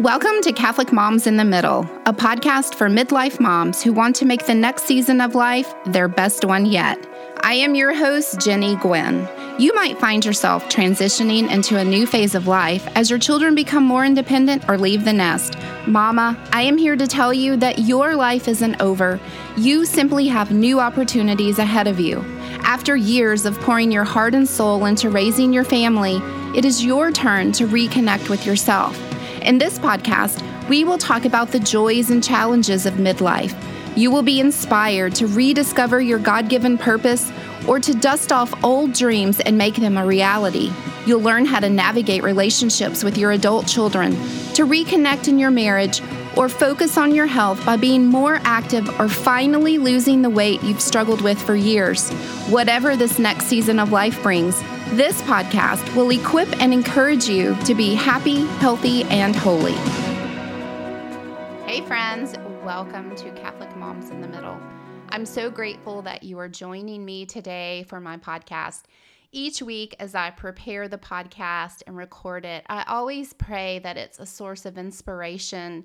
Welcome to Catholic Moms in the Middle, a podcast for midlife moms who want to make the next season of life their best one yet. I am your host, Jennie Gwynn. You might find yourself transitioning into a new phase of life as your children become more independent or leave the nest. Mama, I am here to tell you that your life isn't over. You simply have new opportunities ahead of you. After years of pouring your heart and soul into raising your family, it is your turn to reconnect with yourself. In this podcast, we will talk about the joys and challenges of midlife. You will be inspired to rediscover your God given purpose or to dust off old dreams and make them a reality. You'll learn how to navigate relationships with your adult children, to reconnect in your marriage, or focus on your health by being more active or finally losing the weight you've struggled with for years. Whatever this next season of life brings, this podcast will equip and encourage you to be happy, healthy, and holy. Hey, friends, welcome to Catholic Moms in the Middle. I'm so grateful that you are joining me today for my podcast. Each week, as I prepare the podcast and record it, I always pray that it's a source of inspiration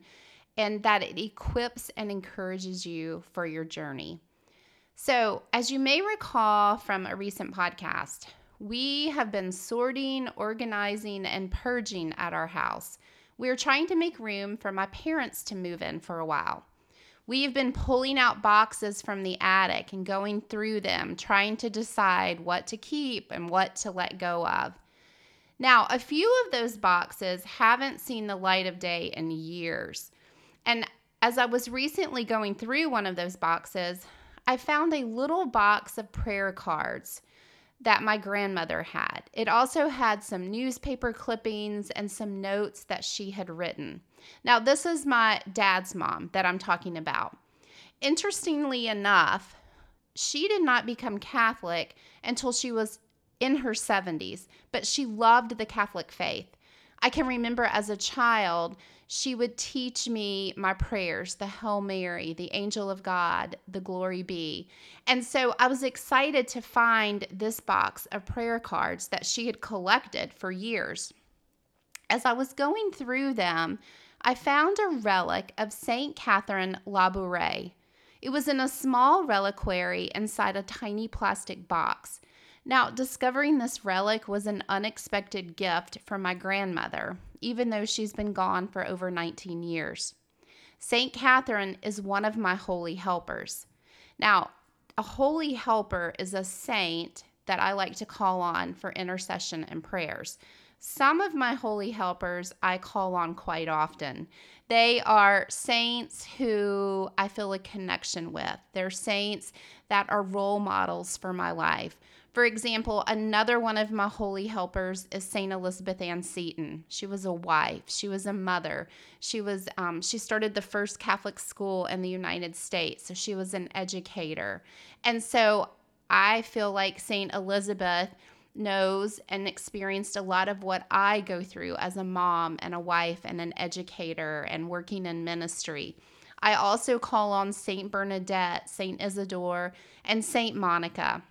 and that it equips and encourages you for your journey. So, as you may recall from a recent podcast, we have been sorting, organizing, and purging at our house. We are trying to make room for my parents to move in for a while. We have been pulling out boxes from the attic and going through them, trying to decide what to keep and what to let go of. Now, a few of those boxes haven't seen the light of day in years. And as I was recently going through one of those boxes, I found a little box of prayer cards that my grandmother had. It also had some newspaper clippings and some notes that she had written. Now, this is my dad's mom that I'm talking about. Interestingly enough, she did not become Catholic until she was in her 70s, but she loved the Catholic faith. I can remember as a child, she would teach me my prayers, the Hail Mary, the Angel of God, the Glory Be. And so I was excited to find this box of prayer cards that she had collected for years. As I was going through them, I found a relic of St. Catherine Labouré. It was in a small reliquary inside a tiny plastic box. Now, discovering this relic was an unexpected gift from my grandmother, even though she's been gone for over 19 years. St. Catherine is one of my holy helpers. Now, a holy helper is a saint that I like to call on for intercession and prayers. Some of my holy helpers I call on quite often. They are saints who I feel a connection with. They're saints that are role models for my life. For example, another one of my holy helpers is Saint Elizabeth Ann Seton. She was a wife. She was a mother. She was um, she started the first Catholic school in the United States, so she was an educator. And so I feel like Saint Elizabeth knows and experienced a lot of what I go through as a mom and a wife and an educator and working in ministry. I also call on Saint Bernadette, Saint Isidore, and Saint Monica.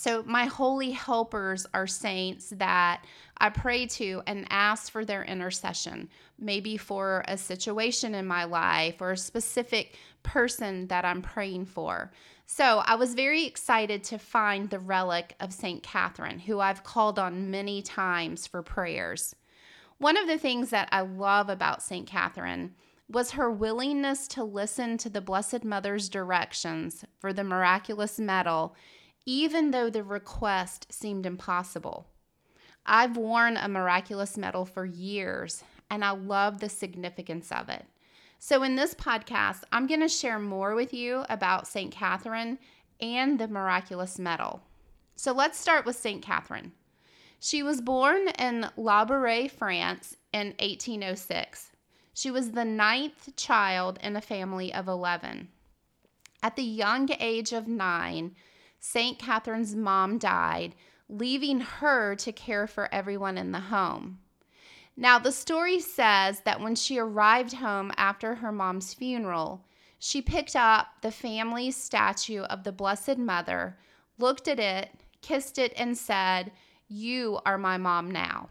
So, my holy helpers are saints that I pray to and ask for their intercession, maybe for a situation in my life or a specific person that I'm praying for. So, I was very excited to find the relic of St. Catherine, who I've called on many times for prayers. One of the things that I love about St. Catherine was her willingness to listen to the Blessed Mother's directions for the miraculous medal even though the request seemed impossible. I've worn a miraculous medal for years, and I love the significance of it. So, in this podcast, I'm going to share more with you about St. Catherine and the miraculous medal. So, let's start with St. Catherine. She was born in La France in 1806. She was the ninth child in a family of 11. At the young age of nine, St. Catherine's mom died, leaving her to care for everyone in the home. Now, the story says that when she arrived home after her mom's funeral, she picked up the family statue of the Blessed Mother, looked at it, kissed it, and said, You are my mom now.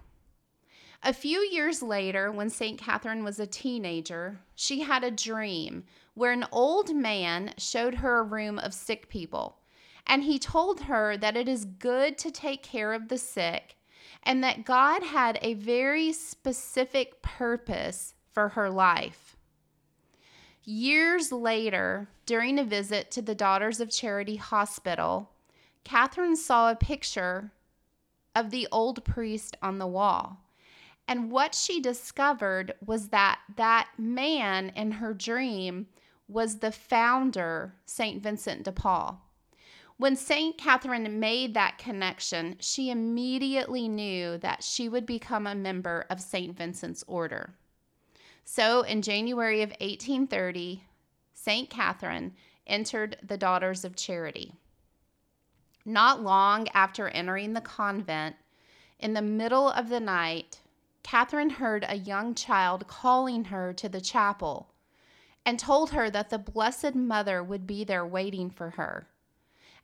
A few years later, when St. Catherine was a teenager, she had a dream where an old man showed her a room of sick people. And he told her that it is good to take care of the sick and that God had a very specific purpose for her life. Years later, during a visit to the Daughters of Charity Hospital, Catherine saw a picture of the old priest on the wall. And what she discovered was that that man in her dream was the founder, St. Vincent de Paul. When St. Catherine made that connection, she immediately knew that she would become a member of St. Vincent's order. So in January of 1830, St. Catherine entered the Daughters of Charity. Not long after entering the convent, in the middle of the night, Catherine heard a young child calling her to the chapel and told her that the Blessed Mother would be there waiting for her.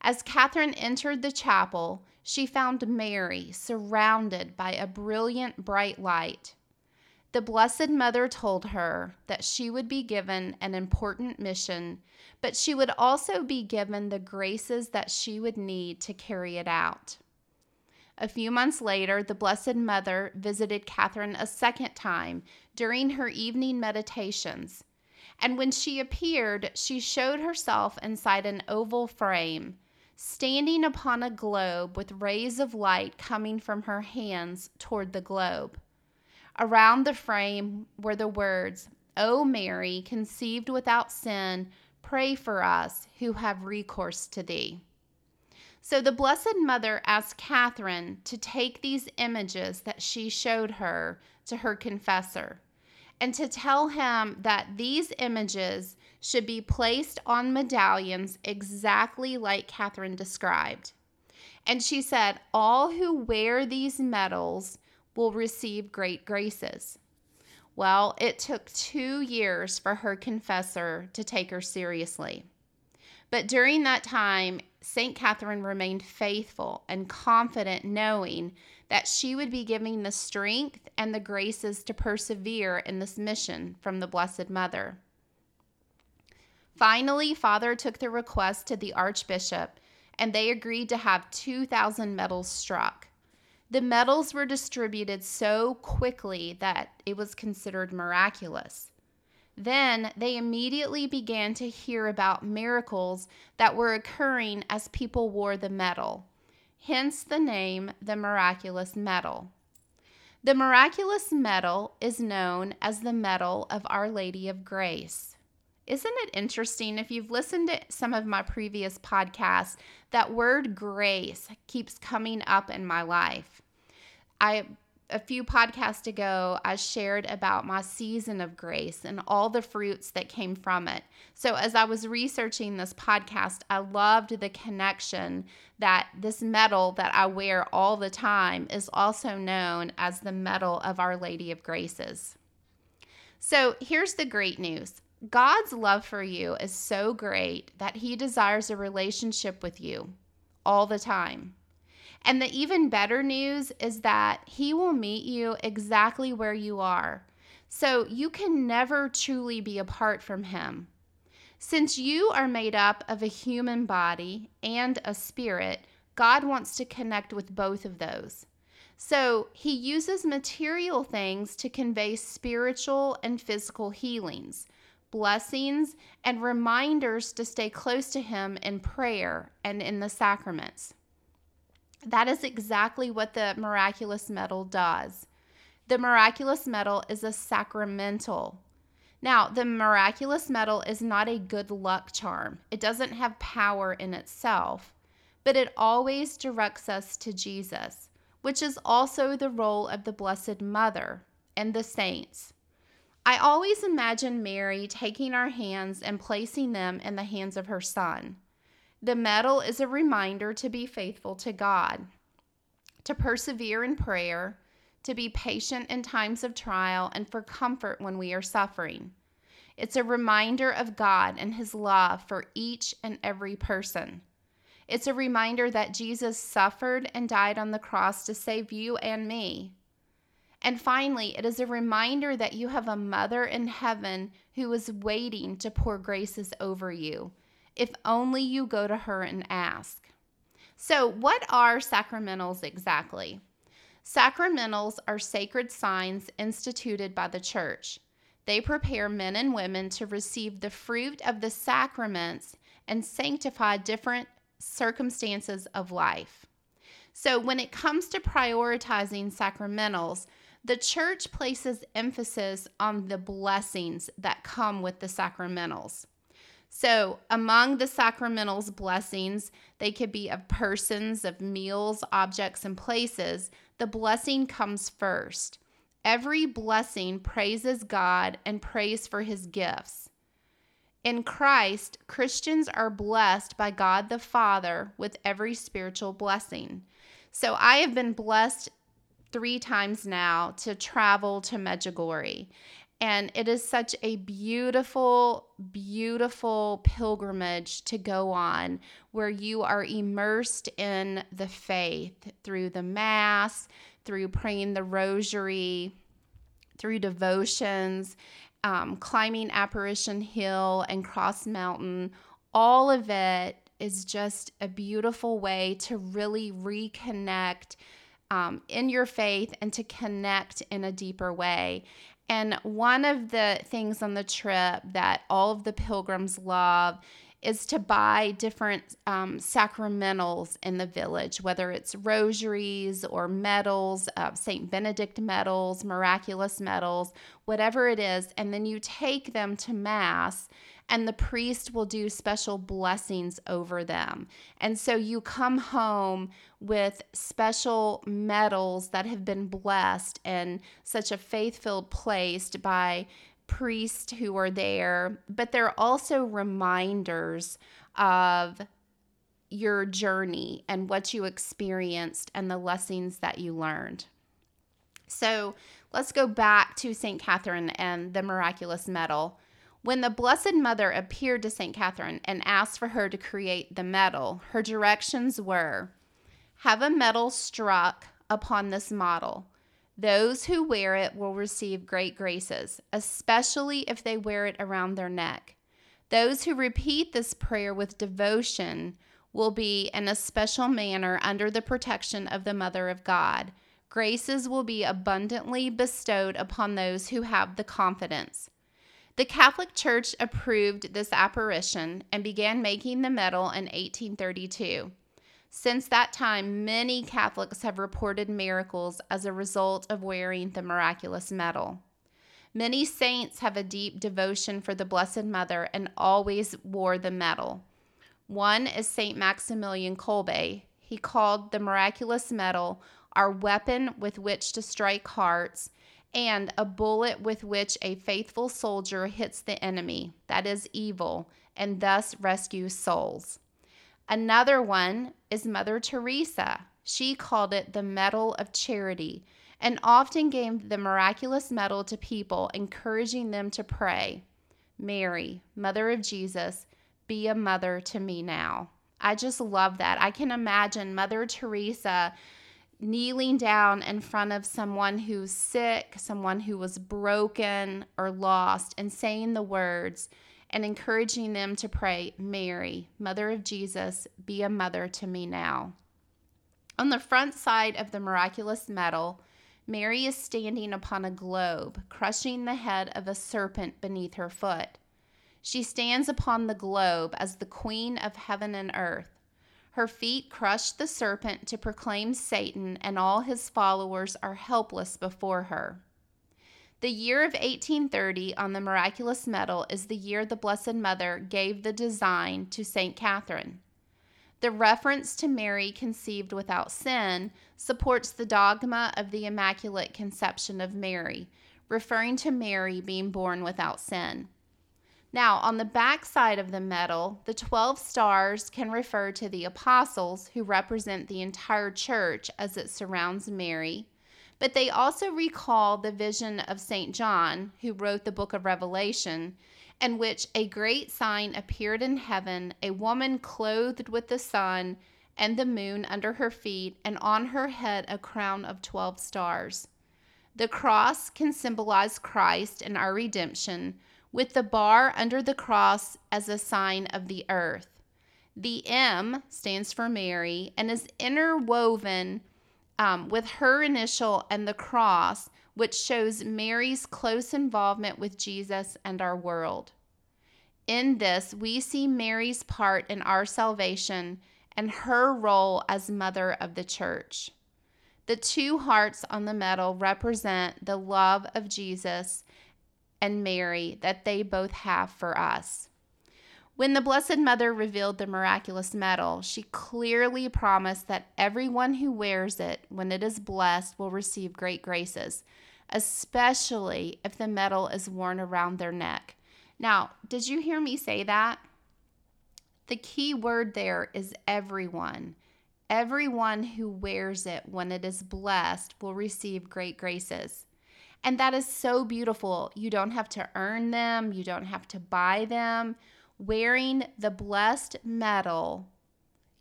As Catherine entered the chapel, she found Mary surrounded by a brilliant, bright light. The Blessed Mother told her that she would be given an important mission, but she would also be given the graces that she would need to carry it out. A few months later, the Blessed Mother visited Catherine a second time during her evening meditations. And when she appeared, she showed herself inside an oval frame, standing upon a globe with rays of light coming from her hands toward the globe. Around the frame were the words, O Mary, conceived without sin, pray for us who have recourse to thee. So the Blessed Mother asked Catherine to take these images that she showed her to her confessor and to tell him that these images should be placed on medallions exactly like Catherine described. And she said, All who wear these medals will receive great graces. Well, it took two years for her confessor to take her seriously. But during that time, St. Catherine remained faithful and confident, knowing that she would be giving the strength and the graces to persevere in this mission from the Blessed Mother. Finally, Father took the request to the Archbishop, and they agreed to have 2,000 medals struck. The medals were distributed so quickly that it was considered miraculous. Then they immediately began to hear about miracles that were occurring as people wore the medal, hence the name the miraculous medal. The miraculous medal is known as the Medal of Our Lady of Grace. Isn't it interesting? If you've listened to some of my previous podcasts, that word grace keeps coming up in my life. I a few podcasts ago, I shared about my season of grace and all the fruits that came from it. So, as I was researching this podcast, I loved the connection that this medal that I wear all the time is also known as the Medal of Our Lady of Graces. So, here's the great news God's love for you is so great that He desires a relationship with you all the time. And the even better news is that He will meet you exactly where you are. So you can never truly be apart from Him. Since you are made up of a human body and a spirit, God wants to connect with both of those. So he uses material things to convey spiritual and physical healings, blessings, and reminders to stay close to him in prayer and in the sacraments. That is exactly what the miraculous medal does. The miraculous medal is a sacramental. Now, the miraculous medal is not a good luck charm. It doesn't have power in itself, but it always directs us to Jesus, which is also the role of the Blessed Mother and the saints. I always imagine Mary taking our hands and placing them in the hands of her Son. The medal is a reminder to be faithful to God, to persevere in prayer, to be patient in times of trial, and for comfort when we are suffering. It's a reminder of God and His love for each and every person. It's a reminder that Jesus suffered and died on the cross to save you and me. And finally, it is a reminder that you have a mother in heaven who is waiting to pour graces over you, if only you go to her and ask. So, what are sacramentals exactly? Sacramentals are sacred signs instituted by the church. They prepare men and women to receive the fruit of the sacraments and sanctify different circumstances of life. So, when it comes to prioritizing sacramentals, the church places emphasis on the blessings that come with the sacramentals. So, among the sacramentals blessings, they could be of persons, of meals, objects, and places. The blessing comes first. Every blessing praises God and prays for his gifts. In Christ, Christians are blessed by God the Father with every spiritual blessing. So I have been blessed three times now to travel to Medjugorje. And it is such a beautiful, beautiful pilgrimage to go on where you are immersed in the faith through the Mass, through praying the Rosary, through devotions, um, climbing Apparition Hill and Cross Mountain. All of it is just a beautiful way to really reconnect um, in your faith and to connect in a deeper way. And one of the things on the trip that all of the pilgrims love is to buy different um, sacramentals in the village, whether it's rosaries or medals, uh, St. Benedict medals, miraculous medals, whatever it is. And then you take them to Mass and the priest will do special blessings over them. And so you come home with special medals that have been blessed in such a faith filled place by priests who are there, but they're also reminders of your journey and what you experienced and the lessons that you learned. So let's go back to St. Catherine and the miraculous medal. When the Blessed Mother appeared to St. Catherine and asked for her to create the medal, her directions were have a medal struck upon this model. Those who wear it will receive great graces, especially if they wear it around their neck. Those who repeat this prayer with devotion will be in a special manner under the protection of the Mother of God. Graces will be abundantly bestowed upon those who have the confidence. The Catholic Church approved this apparition and began making the medal in 1832. Since that time, many Catholics have reported miracles as a result of wearing the miraculous medal. Many saints have a deep devotion for the Blessed Mother and always wore the medal. One is St. Maximilian Kolbe. He called the miraculous medal our weapon with which to strike hearts and a bullet with which a faithful soldier hits the enemy, that is evil, and thus rescues souls. Another one is Mother Teresa. She called it the medal of charity and often gave the miraculous medal to people, encouraging them to pray, Mary, Mother of Jesus, be a mother to me now. I just love that. I can imagine Mother Teresa kneeling down in front of someone who's sick, someone who was broken or lost, and saying the words and encouraging them to pray, Mary, Mother of Jesus, be a mother to me now. On the front side of the miraculous medal, Mary is standing upon a globe, crushing the head of a serpent beneath her foot. She stands upon the globe as the queen of heaven and earth. Her feet crush the serpent to proclaim Satan, and all his followers are helpless before her. The year of 1830 on the miraculous medal is the year the Blessed Mother gave the design to St. Catherine. The reference to Mary conceived without sin supports the dogma of the Immaculate Conception of Mary, referring to Mary being born without sin. Now, on the back side of the medal, the 12 stars can refer to the apostles who represent the entire church as it surrounds Mary, but they also recall the vision of St. John, who wrote the book of Revelation, in which a great sign appeared in heaven a woman clothed with the sun and the moon under her feet, and on her head a crown of 12 stars. The cross can symbolize Christ and our redemption, with the bar under the cross as a sign of the earth. The M stands for Mary and is interwoven um, with her initial and the cross, which shows Mary's close involvement with Jesus and our world. In this, we see Mary's part in our salvation and her role as mother of the church. The two hearts on the medal represent the love of Jesus and Mary that they both have for us. When the Blessed Mother revealed the miraculous medal, she clearly promised that everyone who wears it when it is blessed will receive great graces, especially if the medal is worn around their neck. Now, did you hear me say that? The key word there is everyone. Everyone who wears it when it is blessed will receive great graces. And that is so beautiful. You don't have to earn them, you don't have to buy them. Wearing the blessed medal,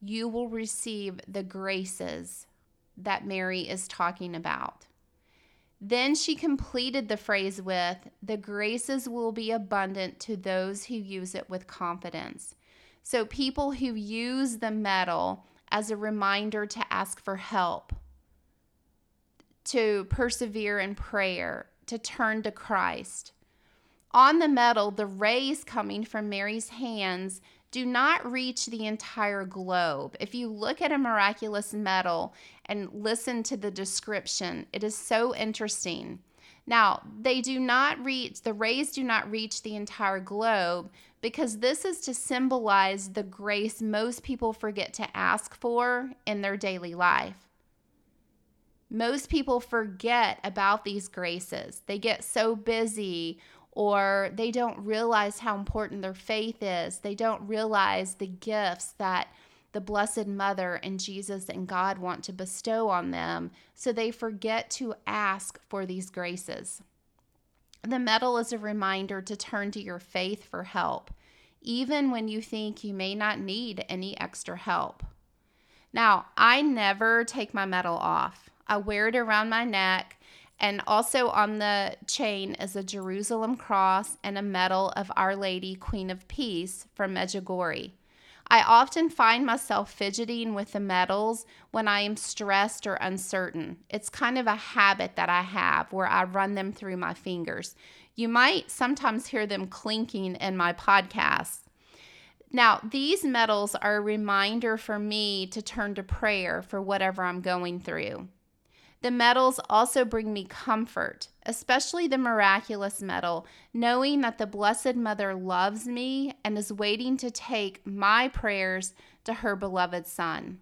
you will receive the graces that Mary is talking about. Then she completed the phrase with, The graces will be abundant to those who use it with confidence. So, people who use the medal as a reminder to ask for help, to persevere in prayer, to turn to Christ. On the medal, the rays coming from Mary's hands do not reach the entire globe. If you look at a miraculous medal and listen to the description, it is so interesting. Now, they do not reach, the rays do not reach the entire globe because this is to symbolize the grace most people forget to ask for in their daily life. Most people forget about these graces. They get so busy or they don't realize how important their faith is. They don't realize the gifts that the Blessed Mother and Jesus and God want to bestow on them, so they forget to ask for these graces. The medal is a reminder to turn to your faith for help, even when you think you may not need any extra help. Now, I never take my medal off. I wear it around my neck and also on the chain is a Jerusalem cross and a medal of Our Lady, Queen of Peace from Medjugorje. I often find myself fidgeting with the medals when I am stressed or uncertain. It's kind of a habit that I have where I run them through my fingers. You might sometimes hear them clinking in my podcast. Now, these medals are a reminder for me to turn to prayer for whatever I'm going through. The medals also bring me comfort, especially the miraculous medal, knowing that the Blessed Mother loves me and is waiting to take my prayers to her beloved Son.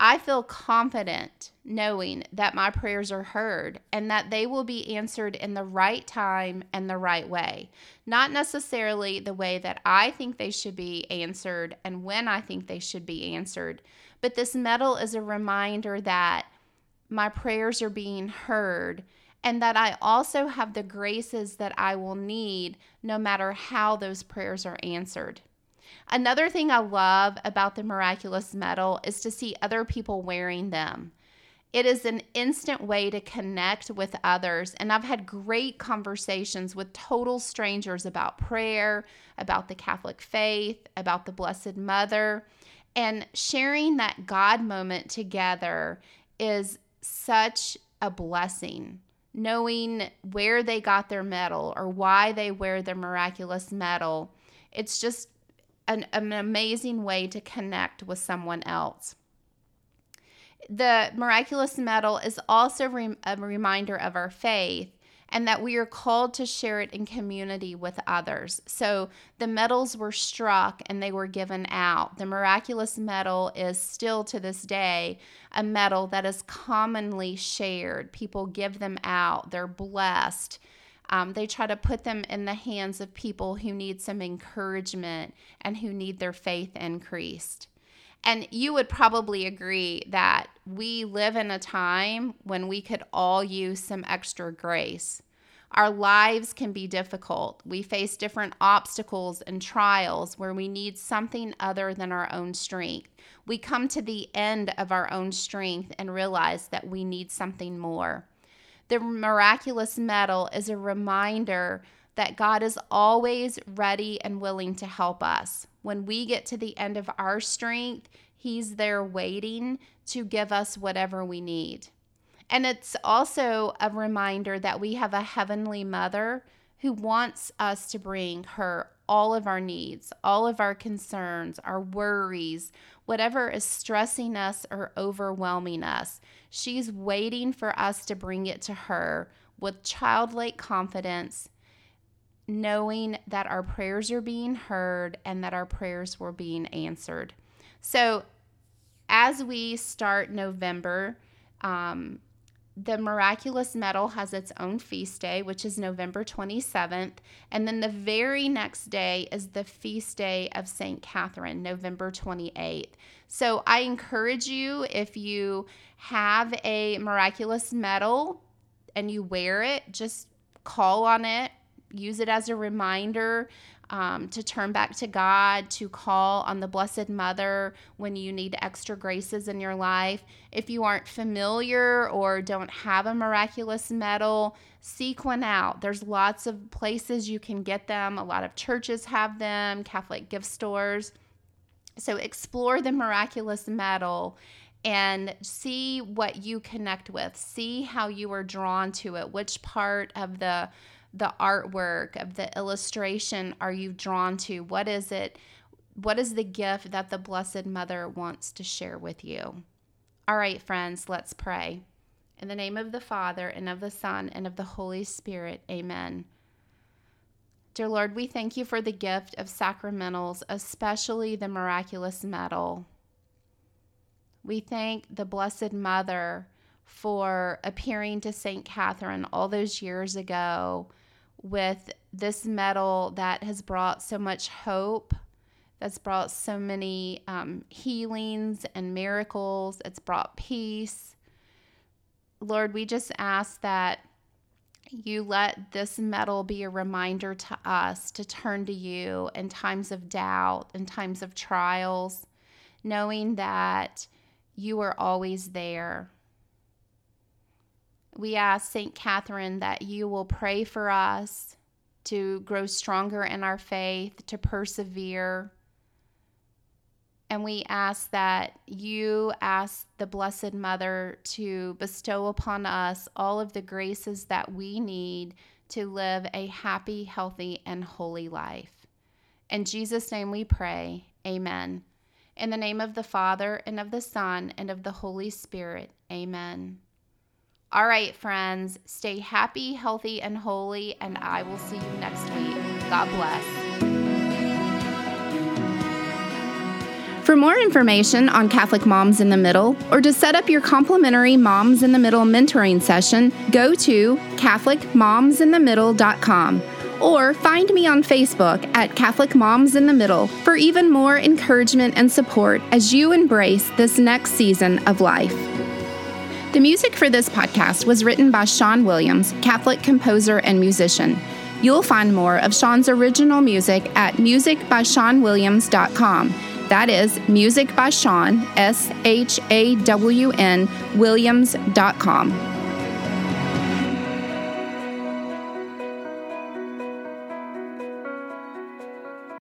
I feel confident knowing that my prayers are heard and that they will be answered in the right time and the right way. Not necessarily the way that I think they should be answered and when I think they should be answered, but this medal is a reminder that my prayers are being heard, and that I also have the graces that I will need no matter how those prayers are answered. Another thing I love about the miraculous medal is to see other people wearing them. It is an instant way to connect with others. And I've had great conversations with total strangers about prayer, about the Catholic faith, about the Blessed Mother. And sharing that God moment together is such a blessing knowing where they got their medal or why they wear their miraculous medal. It's just an, an amazing way to connect with someone else. The miraculous medal is also re- a reminder of our faith and that we are called to share it in community with others. So the medals were struck and they were given out. The miraculous medal is still to this day a medal that is commonly shared. People give them out, they're blessed. Um, they try to put them in the hands of people who need some encouragement and who need their faith increased. And you would probably agree that we live in a time when we could all use some extra grace. Our lives can be difficult. We face different obstacles and trials where we need something other than our own strength. We come to the end of our own strength and realize that we need something more. The miraculous medal is a reminder that God is always ready and willing to help us. When we get to the end of our strength, He's there waiting to give us whatever we need. And it's also a reminder that we have a heavenly mother who wants us to bring her all of our needs, all of our concerns, our worries, whatever is stressing us or overwhelming us. She's waiting for us to bring it to her with childlike confidence, knowing that our prayers are being heard and that our prayers were being answered. So, as we start November, um, the miraculous medal has its own feast day, which is November 27th. And then the very next day is the feast day of St. Catherine, November 28th. So I encourage you, if you have a miraculous medal and you wear it, just call on it, use it as a reminder um, to turn back to God, to call on the Blessed Mother when you need extra graces in your life. If you aren't familiar or don't have a miraculous medal, seek one out. There's lots of places you can get them. A lot of churches have them, Catholic gift stores. So explore the miraculous medal and see what you connect with. See how you are drawn to it, which part of the the artwork of the illustration are you drawn to? What is it? What is the gift that the blessed mother wants to share with you? All right friends let's pray. In the name of the father and of the son and of the holy spirit amen. Dear lord we thank you for the gift of sacramentals especially the miraculous medal we thank the blessed mother for appearing to St. Catherine all those years ago with this medal that has brought so much hope, that's brought so many um, healings and miracles, it's brought peace. Lord, we just ask that you let this medal be a reminder to us to turn to you in times of doubt, in times of trials, knowing that you are always there we ask St. Catherine that you will pray for us to grow stronger in our faith, to persevere. And we ask that you ask the Blessed Mother to bestow upon us all of the graces that we need to live a happy, healthy, and holy life. In Jesus' name we pray. Amen. In the name of the Father, and of the Son, and of the Holy Spirit. Amen. All right, friends, stay happy, healthy, and holy, and I will see you next week. God bless. For more information on Catholic Moms in the Middle or to set up your complimentary Moms in the Middle mentoring session, go to CatholicMomsInTheMiddle.com or find me on Facebook at Catholic Moms in the Middle for even more encouragement and support as you embrace this next season of life. The music for this podcast was written by Shawn Williams, Catholic composer and musician. You'll find more of Shawn's original music at musicbyshawnwilliams.com. That is music by Shawn, S H A W N, Williams.com.